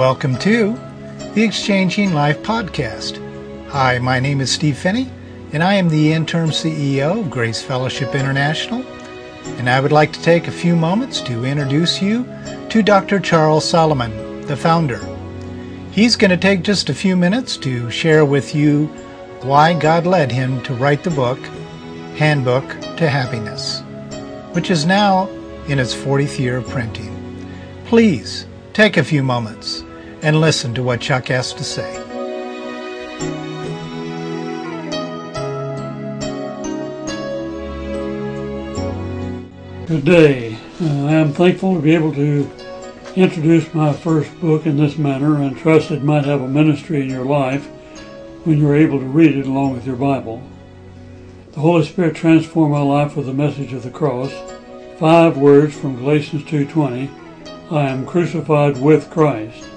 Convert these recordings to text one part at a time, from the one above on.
Welcome to the Exchanging Life Podcast. Hi, my name is Steve Phinney, and I am the interim CEO of Grace Fellowship International. And I would like to take a few moments to introduce you to Dr. Charles Solomon, the founder. He's going to take just a few minutes to share with you why God led him to write the book, Handbook to Happiness, which is now in its 40th year of printing. Please take a few moments and listen to what Chuck has to say. Today. Uh, I am thankful to be able to introduce my first book in this manner and trust it might have a ministry in your life when you are able to read it along with your Bible. The Holy Spirit transformed my life with the message of the cross. Five words from Galatians 2.20, I am crucified with Christ.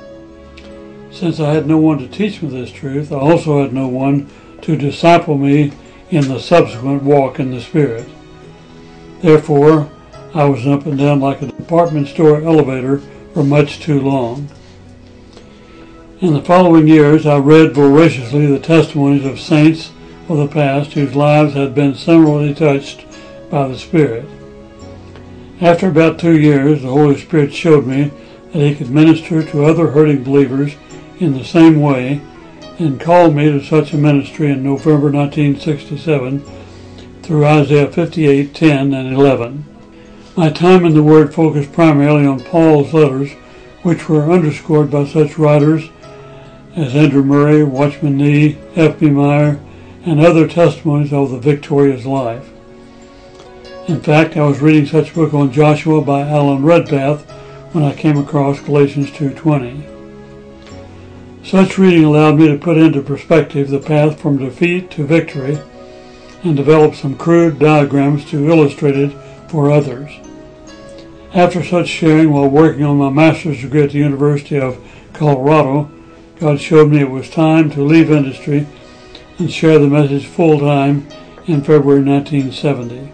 Since I had no one to teach me this truth, I also had no one to disciple me in the subsequent walk in the Spirit. Therefore, I was up and down like a department store elevator for much too long. In the following years, I read voraciously the testimonies of saints of the past whose lives had been similarly touched by the Spirit. After about two years, the Holy Spirit showed me that He could minister to other hurting believers in the same way and called me to such a ministry in November 1967 through Isaiah 58, 10, and 11. My time in the Word focused primarily on Paul's letters, which were underscored by such writers as Andrew Murray, Watchman Nee, F.B. Meyer, and other testimonies of the victorious life. In fact, I was reading such a book on Joshua by Alan Redpath when I came across Galatians 2.20. Such reading allowed me to put into perspective the path from defeat to victory and develop some crude diagrams to illustrate it for others. After such sharing while working on my master's degree at the University of Colorado, God showed me it was time to leave industry and share the message full time in February 1970.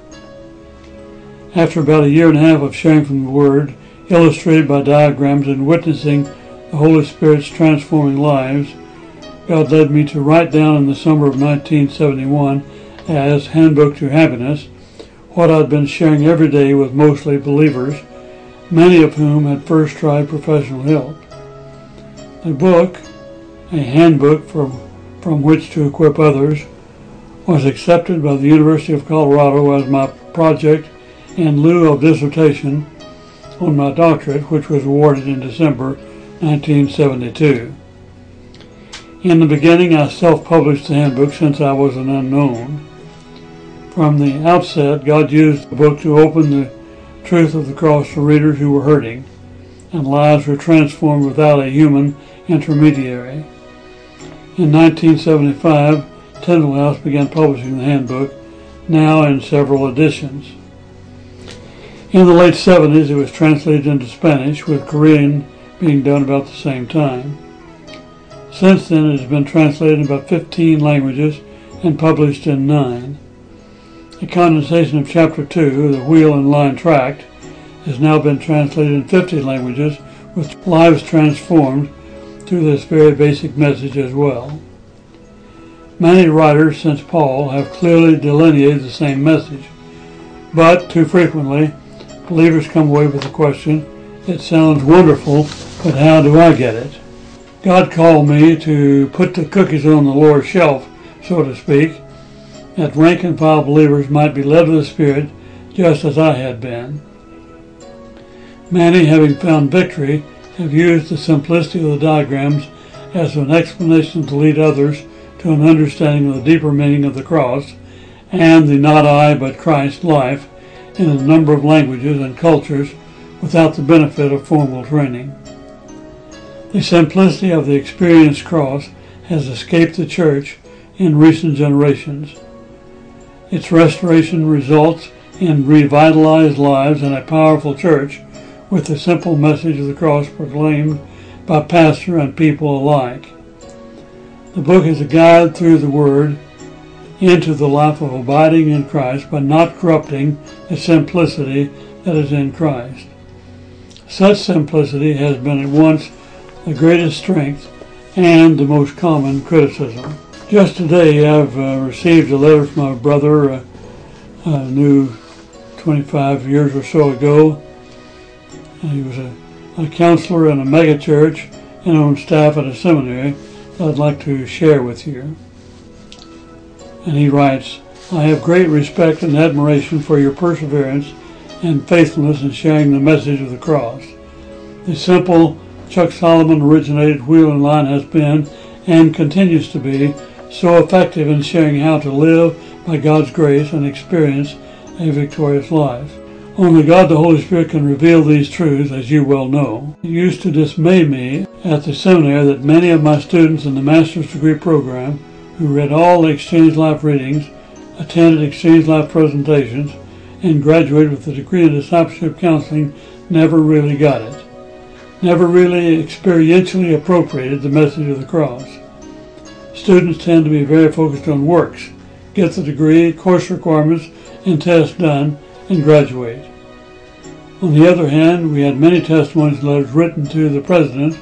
After about a year and a half of sharing from the Word, illustrated by diagrams and witnessing the Holy Spirit's transforming lives, God led me to write down in the summer of 1971 as Handbook to Happiness what I'd been sharing every day with mostly believers, many of whom had first tried professional help. The book, a handbook from, from which to equip others, was accepted by the University of Colorado as my project in lieu of dissertation on my doctorate, which was awarded in December 1972. In the beginning, I self-published the handbook since I was an unknown. From the outset, God used the book to open the truth of the cross to readers who were hurting, and lives were transformed without a human intermediary. In 1975, Tyndale House began publishing the handbook, now in several editions. In the late 70s, it was translated into Spanish, with Korean being done about the same time. Since then, it has been translated in about 15 languages and published in nine. The condensation of Chapter 2, the Wheel and Line Tract, has now been translated in 50 languages with lives transformed through this very basic message as well. Many writers since Paul have clearly delineated the same message, but too frequently, believers come away with the question, it sounds wonderful, but how do I get it? God called me to put the cookies on the lower shelf, so to speak, that rank and file believers might be led of the Spirit just as I had been. Many, having found victory, have used the simplicity of the diagrams as an explanation to lead others to an understanding of the deeper meaning of the cross and the not I but Christ life in a number of languages and cultures without the benefit of formal training. The simplicity of the experienced cross has escaped the church in recent generations. Its restoration results in revitalized lives and a powerful church with the simple message of the cross proclaimed by pastor and people alike. The book is a guide through the Word into the life of abiding in Christ but not corrupting the simplicity that is in Christ. Such simplicity has been at once the greatest strength and the most common criticism. Just today, I've uh, received a letter from my brother, uh, uh, knew 25 years or so ago. he was a, a counselor in a megachurch and on staff at a seminary that I'd like to share with you. And he writes, I have great respect and admiration for your perseverance and faithfulness in sharing the message of the cross. The simple Chuck Solomon originated wheel and line has been and continues to be so effective in sharing how to live by God's grace and experience a victorious life. Only God the Holy Spirit can reveal these truths, as you well know. It used to dismay me at the seminary that many of my students in the master's degree program who read all the Exchange Life readings, attended Exchange Life presentations, and graduated with a degree in discipleship counseling never really got it. Never really experientially appropriated the message of the cross. Students tend to be very focused on works, get the degree, course requirements, and tests done, and graduate. On the other hand, we had many testimonies letters written to the President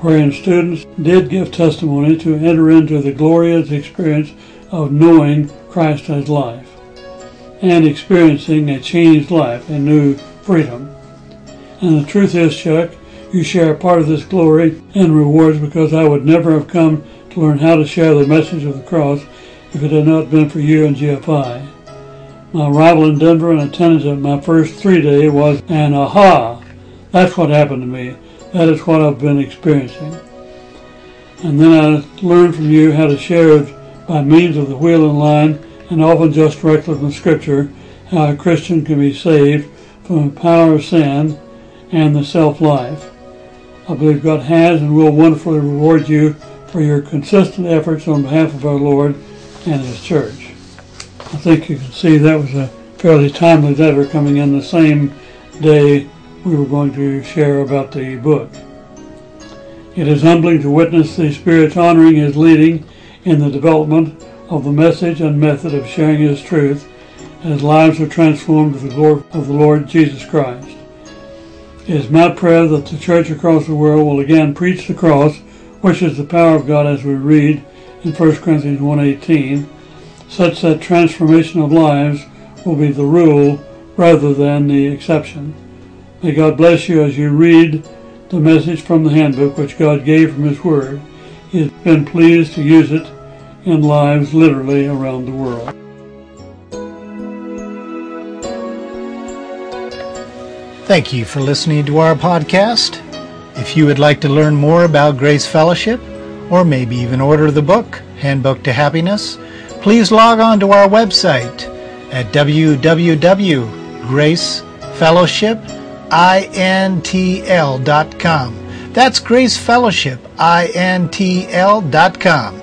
wherein students did give testimony to enter into the glorious experience of knowing Christ as life and experiencing a changed life and new freedom. And the truth is, Chuck, you share part of this glory and rewards because I would never have come to learn how to share the message of the cross if it had not been for you and GFI. My arrival in Denver and attendance at my first three day was an aha. That's what happened to me. That is what I've been experiencing. And then I learned from you how to share by means of the wheel and line and often just directly from Scripture how a Christian can be saved from the power of sin and the self-life. I believe God has and will wonderfully reward you for your consistent efforts on behalf of our Lord and His church. I think you can see that was a fairly timely letter coming in the same day we were going to share about the book. It is humbling to witness the Spirit's honoring His leading in the development of the message and method of sharing His truth as lives are transformed to the glory of the Lord Jesus Christ. It is my prayer that the church across the world will again preach the cross, which is the power of God as we read in 1 Corinthians 1.18, such that transformation of lives will be the rule rather than the exception. May God bless you as you read the message from the handbook which God gave from His Word. He has been pleased to use it in lives literally around the world. Thank you for listening to our podcast. If you would like to learn more about Grace Fellowship, or maybe even order the book, Handbook to Happiness, please log on to our website at www.gracefellowshipintl.com. That's Grace Fellowship, intl.com.